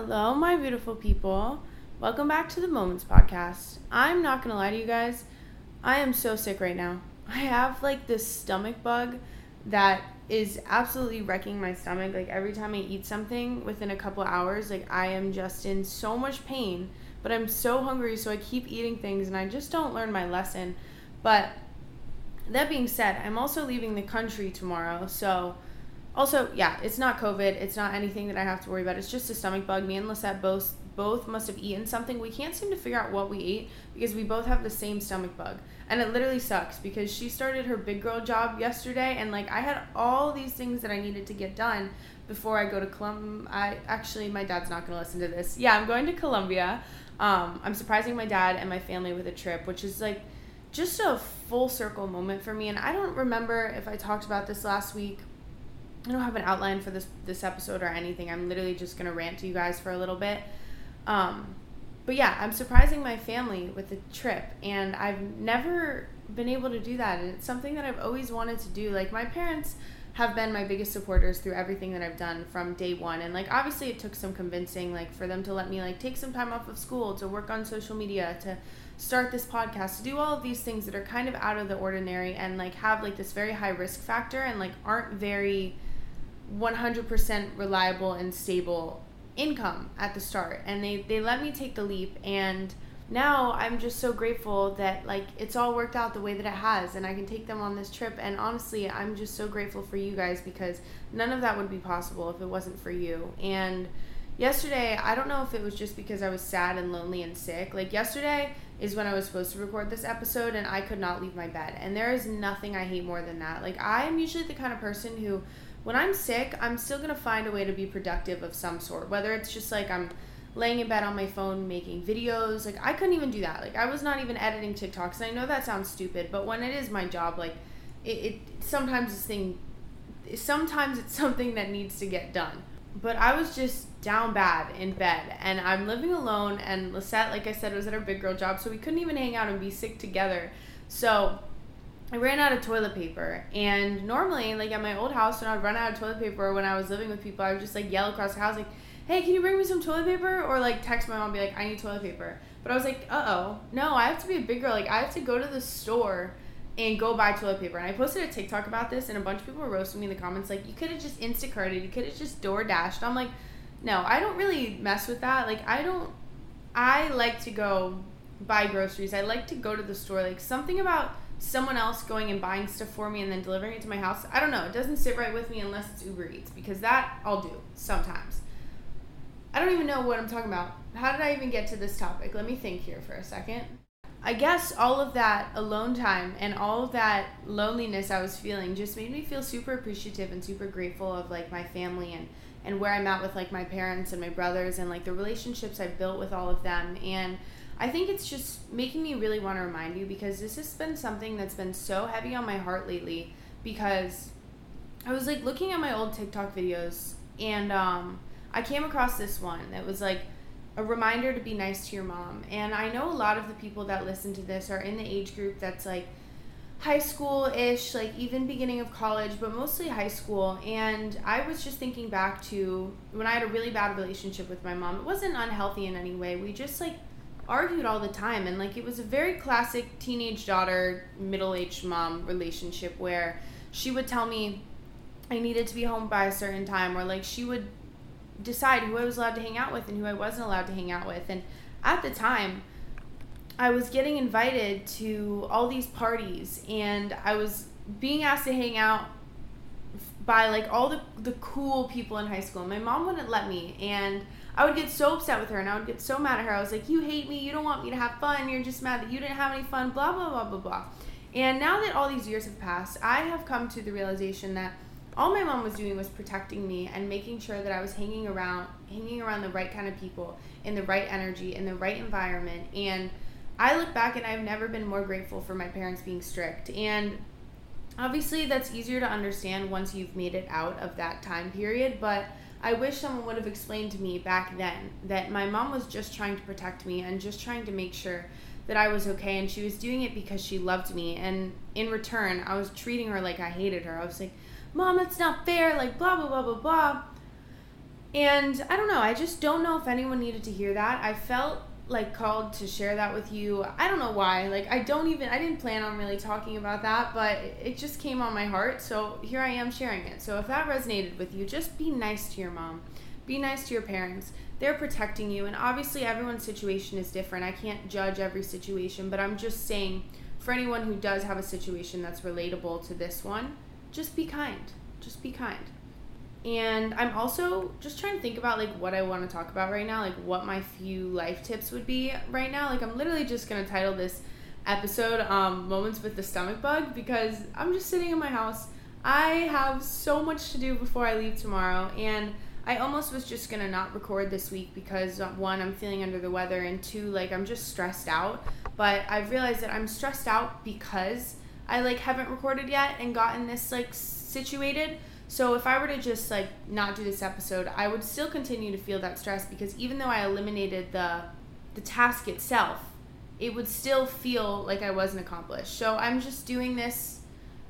Hello, my beautiful people. Welcome back to the Moments Podcast. I'm not gonna lie to you guys, I am so sick right now. I have like this stomach bug that is absolutely wrecking my stomach. Like every time I eat something within a couple hours, like I am just in so much pain, but I'm so hungry, so I keep eating things and I just don't learn my lesson. But that being said, I'm also leaving the country tomorrow, so also, yeah, it's not COVID. It's not anything that I have to worry about. It's just a stomach bug. Me and Lisette both both must have eaten something. We can't seem to figure out what we ate because we both have the same stomach bug. And it literally sucks because she started her big girl job yesterday and like I had all these things that I needed to get done before I go to Colombia. I actually my dad's not going to listen to this. Yeah, I'm going to Colombia. Um, I'm surprising my dad and my family with a trip, which is like just a full circle moment for me and I don't remember if I talked about this last week I don't have an outline for this this episode or anything. I'm literally just gonna rant to you guys for a little bit. Um, but yeah, I'm surprising my family with a trip, and I've never been able to do that, and it's something that I've always wanted to do. Like my parents have been my biggest supporters through everything that I've done from day one, and like obviously it took some convincing, like for them to let me like take some time off of school to work on social media to start this podcast to do all of these things that are kind of out of the ordinary and like have like this very high risk factor and like aren't very 100% reliable and stable income at the start. And they they let me take the leap and now I'm just so grateful that like it's all worked out the way that it has and I can take them on this trip. And honestly I'm just so grateful for you guys because none of that would be possible if it wasn't for you. And yesterday I don't know if it was just because I was sad and lonely and sick. Like yesterday is when I was supposed to record this episode and I could not leave my bed. And there is nothing I hate more than that. Like I am usually the kind of person who when I'm sick, I'm still going to find a way to be productive of some sort. Whether it's just like I'm laying in bed on my phone making videos, like I couldn't even do that. Like I was not even editing TikToks. And I know that sounds stupid, but when it is my job, like it, it sometimes this thing sometimes it's something that needs to get done. But I was just down bad in bed and I'm living alone and Lisette, like I said, was at her big girl job, so we couldn't even hang out and be sick together. So I ran out of toilet paper, and normally, like at my old house, when I'd run out of toilet paper when I was living with people, I would just like yell across the house, like, "Hey, can you bring me some toilet paper?" Or like text my mom, be like, "I need toilet paper." But I was like, "Uh oh, no, I have to be a big girl. Like I have to go to the store and go buy toilet paper." And I posted a TikTok about this, and a bunch of people were roasting me in the comments, like, "You could have just Instacarted, you could have just Door Dashed." I'm like, no, I don't really mess with that. Like I don't. I like to go buy groceries. I like to go to the store. Like something about someone else going and buying stuff for me and then delivering it to my house. I don't know. It doesn't sit right with me unless it's Uber Eats because that I'll do sometimes. I don't even know what I'm talking about. How did I even get to this topic? Let me think here for a second. I guess all of that alone time and all of that loneliness I was feeling just made me feel super appreciative and super grateful of like my family and and where I'm at with like my parents and my brothers and like the relationships I've built with all of them and I think it's just making me really want to remind you because this has been something that's been so heavy on my heart lately because I was like looking at my old TikTok videos and um, I came across this one that was like a reminder to be nice to your mom. And I know a lot of the people that listen to this are in the age group that's like high school ish, like even beginning of college, but mostly high school. And I was just thinking back to when I had a really bad relationship with my mom. It wasn't unhealthy in any way. We just like argued all the time and like it was a very classic teenage daughter middle-aged mom relationship where she would tell me I needed to be home by a certain time or like she would decide who I was allowed to hang out with and who I wasn't allowed to hang out with and at the time I was getting invited to all these parties and I was being asked to hang out by like all the the cool people in high school. My mom wouldn't let me and I would get so upset with her and I would get so mad at her. I was like, You hate me, you don't want me to have fun, you're just mad that you didn't have any fun, blah, blah, blah, blah, blah. And now that all these years have passed, I have come to the realization that all my mom was doing was protecting me and making sure that I was hanging around hanging around the right kind of people in the right energy in the right environment. And I look back and I've never been more grateful for my parents being strict. And obviously that's easier to understand once you've made it out of that time period but I wish someone would have explained to me back then that my mom was just trying to protect me and just trying to make sure that I was okay and she was doing it because she loved me and in return I was treating her like I hated her. I was like, "Mom, that's not fair." Like blah blah blah blah blah. And I don't know, I just don't know if anyone needed to hear that. I felt like called to share that with you. I don't know why. Like I don't even I didn't plan on really talking about that, but it just came on my heart. So here I am sharing it. So if that resonated with you, just be nice to your mom. Be nice to your parents they're protecting you and obviously everyone's situation is different i can't judge every situation but i'm just saying for anyone who does have a situation that's relatable to this one just be kind just be kind and i'm also just trying to think about like what i want to talk about right now like what my few life tips would be right now like i'm literally just to title this episode um, moments with the stomach bug because i'm just sitting in my house i have so much to do before i leave tomorrow and I almost was just gonna not record this week because uh, one, I'm feeling under the weather, and two, like I'm just stressed out. But I've realized that I'm stressed out because I like haven't recorded yet and gotten this like situated. So if I were to just like not do this episode, I would still continue to feel that stress because even though I eliminated the the task itself, it would still feel like I wasn't accomplished. So I'm just doing this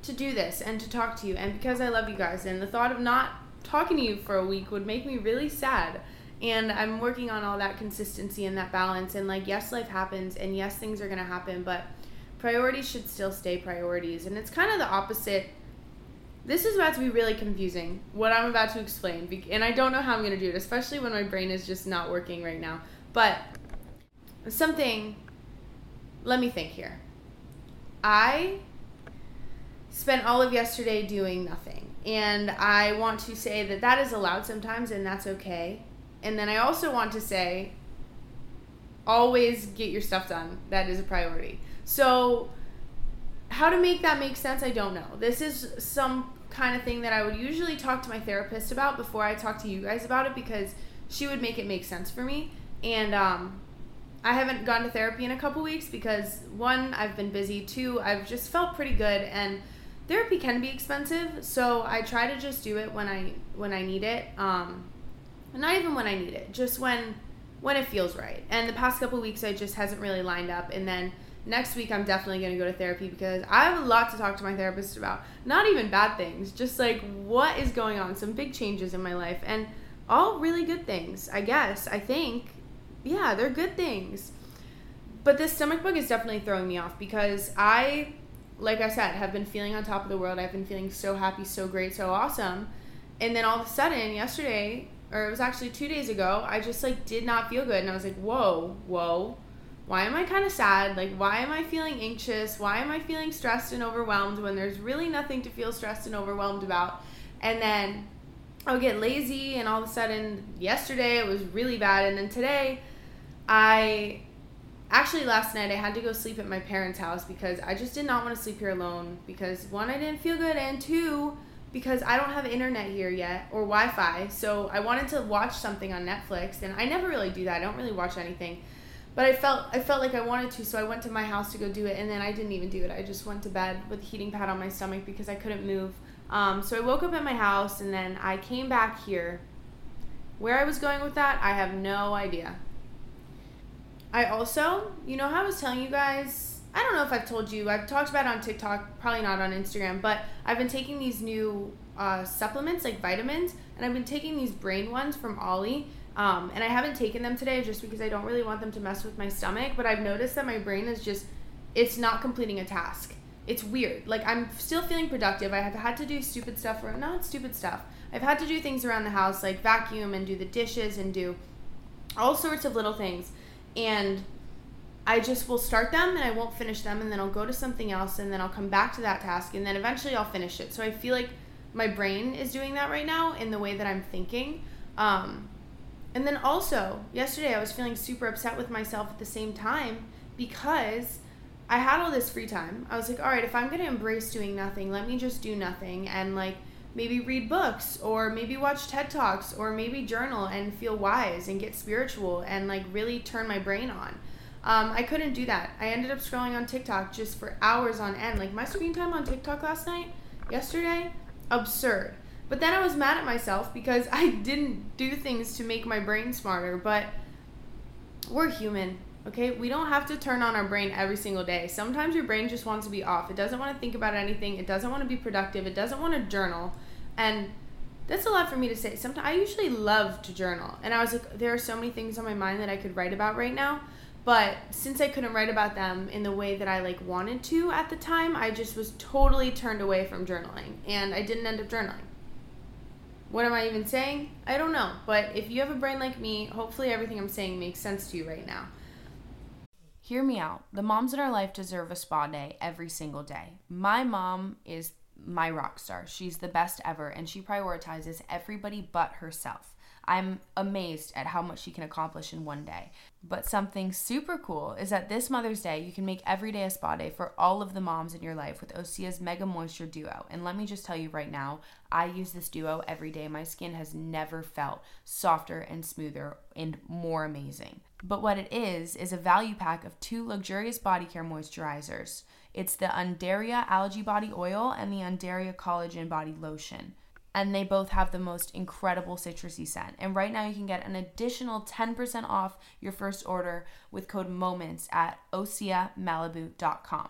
to do this and to talk to you and because I love you guys and the thought of not talking to you for a week would make me really sad. And I'm working on all that consistency and that balance. And like, yes, life happens, and yes, things are going to happen, but priorities should still stay priorities. And it's kind of the opposite. This is about to be really confusing, what I'm about to explain. And I don't know how I'm going to do it, especially when my brain is just not working right now. But something, let me think here. I spent all of yesterday doing nothing and I want to say that that is allowed sometimes and that's okay. And then I also want to say always get your stuff done. That is a priority. So, how to make that make sense, I don't know. This is some kind of thing that I would usually talk to my therapist about before I talk to you guys about it because she would make it make sense for me. And um, I haven't gone to therapy in a couple weeks because one, I've been busy. Two, I've just felt pretty good and therapy can be expensive, so I try to just do it when I when I need it. Um, not even when I need it, just when when it feels right. And the past couple weeks, I just hasn't really lined up. And then next week, I'm definitely going to go to therapy because I have a lot to talk to my therapist about. Not even bad things, just like what is going on, some big changes in my life, and all really good things. I guess I think, yeah, they're good things. But this stomach bug is definitely throwing me off because I like I said, have been feeling on top of the world. I've been feeling so happy, so great, so awesome. And then all of a sudden, yesterday, or it was actually two days ago, I just like did not feel good. And I was like, whoa, whoa. Why am I kind of sad? Like, why am I feeling anxious? Why am I feeling stressed and overwhelmed when there's really nothing to feel stressed and overwhelmed about? And then I would get lazy, and all of a sudden, yesterday it was really bad. And then today, I actually last night I had to go sleep at my parents' house because I just did not want to sleep here alone because one I didn't feel good and two because I don't have internet here yet or Wi-Fi. So I wanted to watch something on Netflix and I never really do that. I don't really watch anything. But I felt I felt like I wanted to, so I went to my house to go do it and then I didn't even do it. I just went to bed with a heating pad on my stomach because I couldn't move. Um, so I woke up at my house and then I came back here. Where I was going with that, I have no idea. I also, you know how I was telling you guys, I don't know if I've told you, I've talked about it on TikTok, probably not on Instagram, but I've been taking these new uh, supplements, like vitamins, and I've been taking these brain ones from OLLY. Um, and I haven't taken them today just because I don't really want them to mess with my stomach, but I've noticed that my brain is just, it's not completing a task. It's weird. Like, I'm still feeling productive. I have had to do stupid stuff, or not stupid stuff. I've had to do things around the house, like vacuum and do the dishes and do all sorts of little things and I just will start them and I won't finish them and then I'll go to something else and then I'll come back to that task and then eventually I'll finish it. So I feel like my brain is doing that right now in the way that I'm thinking. Um, and then also, yesterday I was feeling super upset with myself at the same time because I had all this free time. I was like, all right, if I'm going to embrace doing nothing, let me just do nothing and like maybe read books or maybe watch TED Talks or maybe journal and feel wise and get spiritual and like really turn my brain on. Um, I couldn't do that. I ended up scrolling on TikTok just for hours on end. Like my screen time on TikTok last night, yesterday, absurd. But then I was mad at myself because I didn't do things to make my brain smarter. But we're human, okay? We don't have to turn on our brain every single day. Sometimes your brain just wants to be off. It doesn't want to think about anything. It doesn't want to be productive. It doesn't want to journal. And that's a lot for me to say. Sometimes I usually love to journal. And I was like, there are so many things on my mind that I could write about right now. But since I couldn't write about them in the way that I like wanted to at the time, I just was totally turned away from journaling and I didn't end up journaling. What am I even saying? I don't know. But if you have a brain like me, hopefully everything I'm saying makes sense to you right now. Hear me out. The moms in our life deserve a spa day every single day. My mom is my rock star. She's the best ever, and she prioritizes everybody but herself. I'm amazed at how much she can accomplish in one day. But something super cool is that this Mother's Day, you can make every day a spa day for all of the moms in your life with Osea's Mega Moisture Duo. And let me just tell you right now, I use this duo every day. My skin has never felt softer and smoother and more amazing. But what it is, is a value pack of two luxurious body care moisturizers. It's the Undaria Algae Body Oil and the Undaria Collagen Body Lotion and they both have the most incredible citrusy scent. And right now you can get an additional 10% off your first order with code MOMENTS at oseamalibu.com.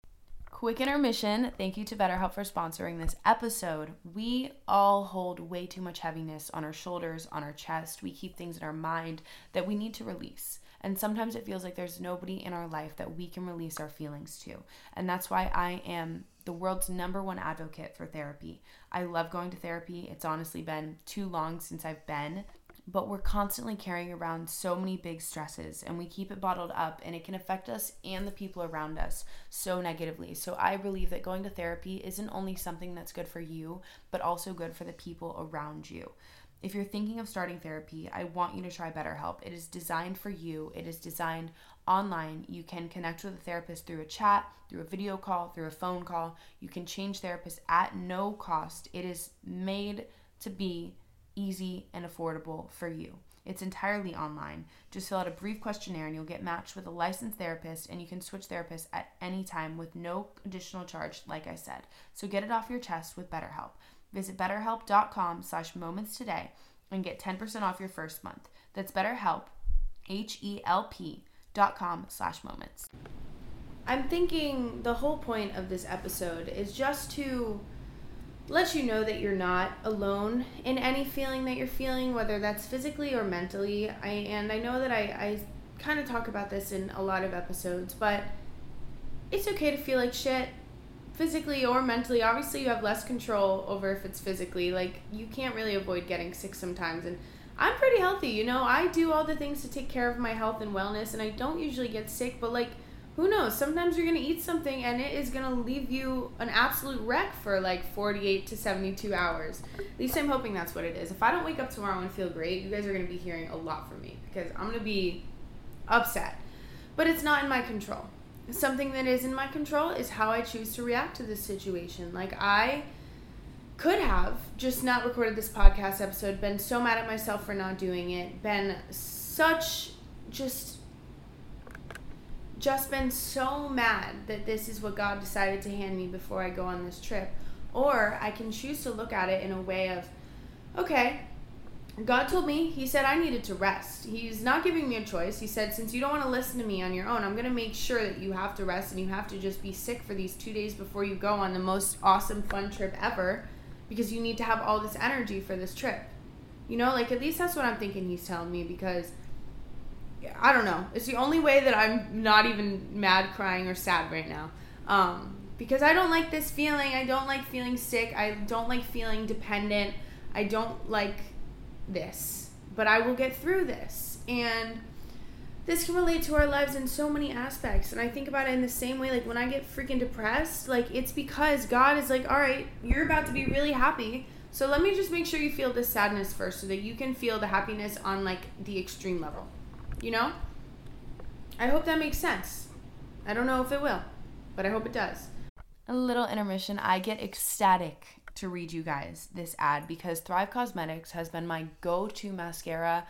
Quick intermission. Thank you to BetterHelp for sponsoring this episode. We all hold way too much heaviness on our shoulders, on our chest. We keep things in our mind that we need to release. And sometimes it feels like there's nobody in our life that we can release our feelings to. And that's why I am the world's number one advocate for therapy. I love going to therapy. It's honestly been too long since I've been but we're constantly carrying around so many big stresses and we keep it bottled up and it can affect us and the people around us so negatively. So I believe that going to therapy isn't only something that's good for you, but also good for the people around you. If you're thinking of starting therapy, I want you to try BetterHelp. It is designed for you. It is designed online. You can connect with a therapist through a chat, through a video call, through a phone call. You can change therapists at no cost. It is made to be easy, and affordable for you. It's entirely online. Just fill out a brief questionnaire and you'll get matched with a licensed therapist and you can switch therapists at any time with no additional charge, like I said. So get it off your chest with BetterHelp. Visit betterhelp.com slash moments today and get 10% off your first month. That's BetterHelp, H-E-L-P dot com slash moments. I'm thinking the whole point of this episode is just to let you know that you're not alone in any feeling that you're feeling, whether that's physically or mentally. I and I know that I, I kind of talk about this in a lot of episodes, but it's okay to feel like shit physically or mentally. Obviously, you have less control over if it's physically. Like you can't really avoid getting sick sometimes and I'm pretty healthy, you know. I do all the things to take care of my health and wellness and I don't usually get sick, but like who knows? Sometimes you're gonna eat something and it is gonna leave you an absolute wreck for like 48 to 72 hours. At least I'm hoping that's what it is. If I don't wake up tomorrow and feel great, you guys are gonna be hearing a lot from me because I'm gonna be upset. But it's not in my control. Something that is in my control is how I choose to react to this situation. Like, I could have just not recorded this podcast episode, been so mad at myself for not doing it, been such just just been so mad that this is what God decided to hand me before I go on this trip. Or I can choose to look at it in a way of, okay, God told me, He said I needed to rest. He's not giving me a choice. He said, since you don't want to listen to me on your own, I'm going to make sure that you have to rest and you have to just be sick for these two days before you go on the most awesome, fun trip ever because you need to have all this energy for this trip. You know, like at least that's what I'm thinking He's telling me because I don't know. It's the only way that I'm not even mad, crying, or sad right now. Um, because I don't like this feeling. I don't like feeling sick. I don't like feeling dependent. I don't like this. but I will get through this. And this can relate to our lives in so many aspects. And I think about it in the same way like when I get freaking depressed, like it's because God is like, all right, you're about to be really happy. So let me just make sure you feel the sadness first so that you can feel the happiness on like the extreme level. You know? I hope that makes sense. I don't know if it will, but I hope it does. A little intermission. I get ecstatic to read you guys this ad because Thrive Causemetics has been my go to mascara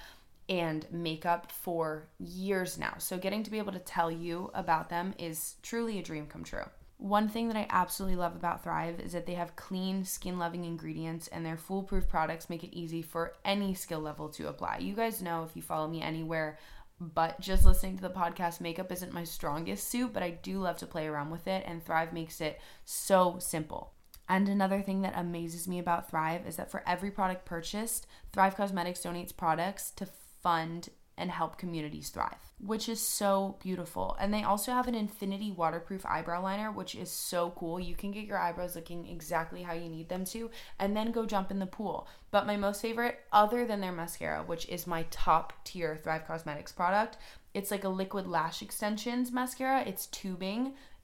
and makeup for years now. So, getting to be able to tell you about them is truly a dream come true. One thing that I absolutely love about Thrive is that they have clean, skin loving ingredients and their foolproof products make it easy for any skill level to apply. You guys know if you follow me anywhere, but just listening to the podcast, makeup isn't my strongest suit, but I do love to play around with it, and Thrive makes it so simple. And another thing that amazes me about Thrive is that for every product purchased, Thrive Causemetics donates products to fund and help communities thrive, which is so beautiful. And they also have an infinity waterproof eyebrow liner, which is so cool. You can get your eyebrows looking exactly how you need them to and then go jump in the pool. But my most favorite, other than their mascara, which is my top tier Thrive Causemetics product, it's like a liquid lash extensions mascara. It's tubing,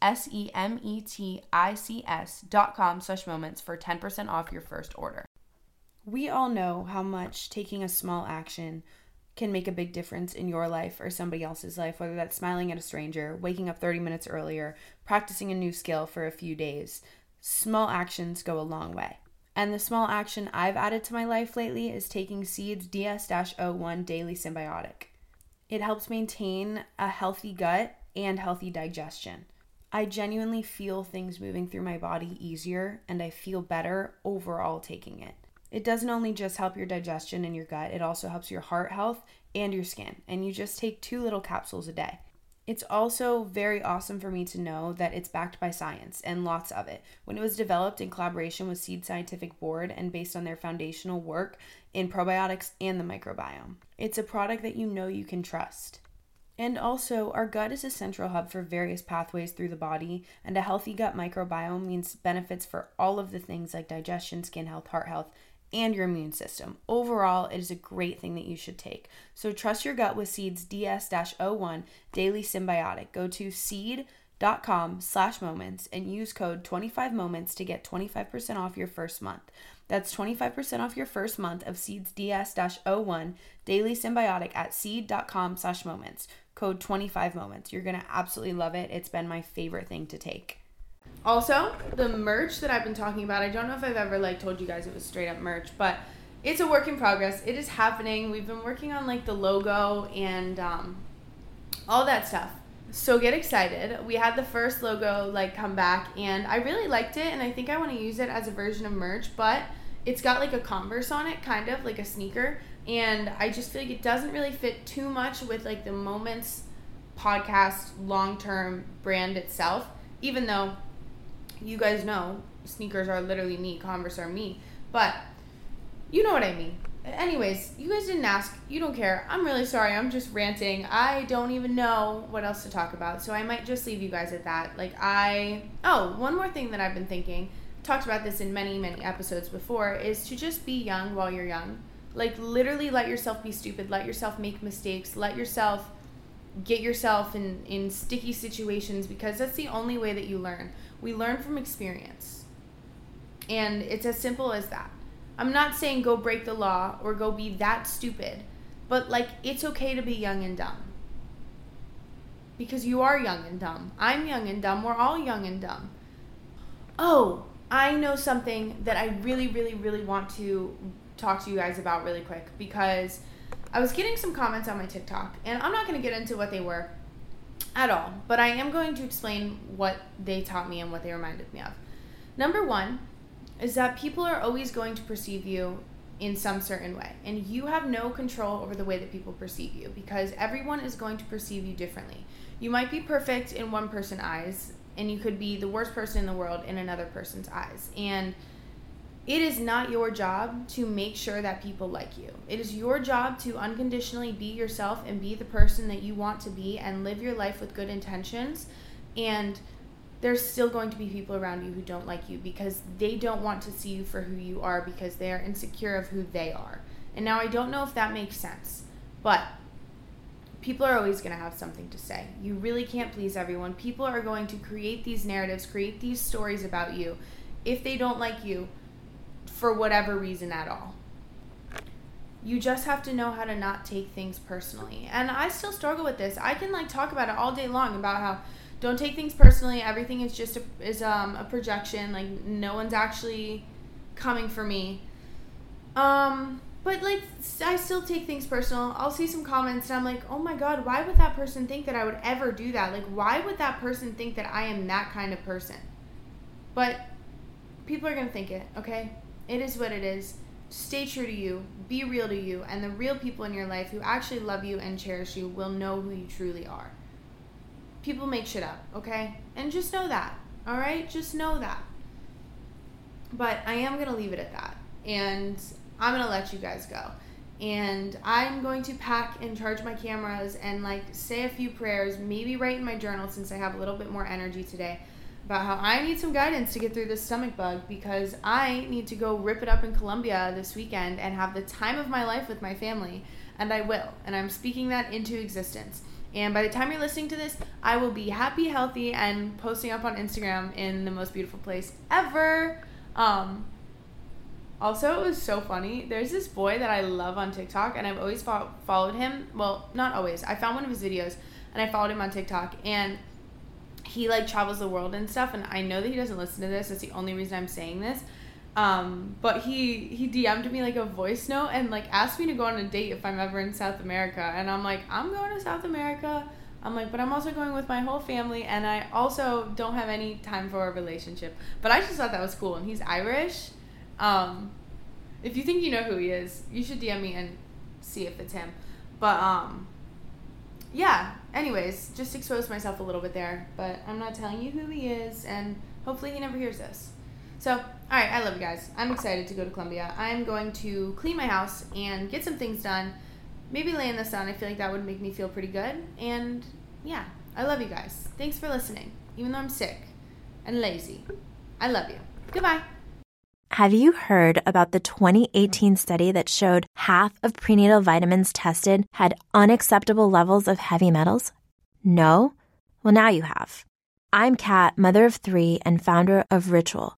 S E M E T I C S dot com slash moments for 10% off your first order. We all know how much taking a small action can make a big difference in your life or somebody else's life, whether that's smiling at a stranger, waking up 30 minutes earlier, practicing a new skill for a few days. Small actions go a long way. And the small action I've added to my life lately is taking Seeds DS 01 Daily Synbiotic. It helps maintain a healthy gut and healthy digestion. I genuinely feel things moving through my body easier and I feel better overall taking it. It doesn't only just help your digestion and your gut, it also helps your heart health and your skin. And you just take two little capsules a day. It's also very awesome for me to know that it's backed by science and lots of it. When it was developed in collaboration with Seed Scientific Board and based on their foundational work in probiotics and the microbiome, it's a product that you know you can trust. And also, our gut is a central hub for various pathways through the body, and a healthy gut microbiome means benefits for all of the things like digestion, skin health, heart health, and your immune system. Overall, it is a great thing that you should take. So trust your gut with Seeds DS-01 Daily Synbiotic. Go to seed.com slash moments and use code 25 moments to get 25% off your first month. That's 25% off your first month of Seeds DS-01 Daily synbiotic at seed.com slash moments code 25 moments. You're to absolutely love it. It's been my favorite thing to take. Also, the merch that I've been talking about, I don't know if I've ever like told you guys it was straight up merch, but it's a work in progress. It is happening. We've been working on like the logo and um, all that stuff. So get excited. We had the first logo like come back and I really liked it and I think I want to use it as a version of merch, but it's got like a Converse on it, kind of like a sneaker and I just feel like it doesn't really fit too much with like the Moments podcast long term brand itself, even though you guys know sneakers are literally me, Converse are me, but you know what I mean. Anyways, you guys didn't ask. You don't care. I'm really sorry. I'm just ranting. I don't even know what else to talk about. So I might just leave you guys at that. Like, I. Oh, one more thing that I've been thinking. Talked about this in many, many episodes before is to just be young while you're young. Like literally let yourself be stupid, let yourself make mistakes, let yourself get yourself in in sticky situations because that's the only way that you learn. We learn from experience. And it's as simple as that. I'm not saying go break the law or go be that stupid, but like it's okay to be young and dumb. Because you are young and dumb. I'm young and dumb. We're all young and dumb. Oh, I know something that I really, really, really want to talk to you guys about really quick because I was getting some comments on my TikTok, and I'm not going to get into what they were at all, but I am going to explain what they taught me and what they reminded me of. Number one is that people are always going to perceive you in some certain way. And you have no control over the way that people perceive you because everyone is going to perceive you differently. You might be perfect in one person's eyes, and you could be the worst person in the world in another person's eyes. And it is not your job to make sure that people like you. It is your job to unconditionally be yourself and be the person that you want to be and live your life with good intentions. And there's still going to be people around you who don't like you because they don't want to see you for who you are because they are insecure of who they are. And now I don't know if that makes sense, but people are always going to have something to say. You really can't please everyone. People are going to create these narratives, create these stories about you if they don't like you for whatever reason at all. You just have to know how to not take things personally. And I still struggle with this. I can like talk about it all day long about how don't take things personally. Everything is just a, is um, a projection. Like no one's actually coming for me. Um, but like I still take things personal. I'll see some comments and I'm like, "Oh my god, why would that person think that I would ever do that? Like why would that person think that I am that kind of person?" But people are to think it, okay? It is what it is. Stay true to you, be real to you, and the real people in your life who actually love you and cherish you will know who you truly are people make shit up, okay? And just know that, all right? Just know that. But I am going to leave it at that. And I'm going to let you guys go. And I'm going to pack and charge my cameras and like say a few prayers, maybe write in my journal since I have a little bit more energy today about how I need some guidance to get through this stomach bug because I need to go rip it up in Colombia this weekend and have the time of my life with my family. And I will. And I'm speaking that into existence. And by the time you're listening to this, I will be happy, healthy, and posting up on Instagram in the most beautiful place ever. Um, also, it was so funny. There's this boy that I love on TikTok, and I've always fo- followed him. Well, not always. I found one of his videos, and I followed him on TikTok, and he like travels the world and stuff. And I know that he doesn't listen to this. That's the only reason I'm saying this. Um, but he he DM'd me like a voice note and like asked me to go on a date if I'm ever in South America. And I'm like, I'm going to South America. I'm like, but I'm also going with my whole family, and I also don't have any time for a relationship. But I just thought that was cool, and he's Irish. Um, if you think you know who he is, you should DM me and see if it's him. But um, yeah. Anyways, just exposed myself a little bit there, but I'm not telling you who he is, and hopefully he never hears this. So, all right, I love you guys. I'm excited to go to Colombia. I'm going to clean my house and get some things done. Maybe lay in the sun. I feel like that would make me feel pretty good. And yeah, I love you guys. Thanks for listening, even though I'm sick and lazy. I love you. Goodbye. Have you heard about the 2018 study that showed half of prenatal vitamins tested had unacceptable levels of heavy metals? No? Well, now you have. I'm Kat, mother of three and founder of Ritual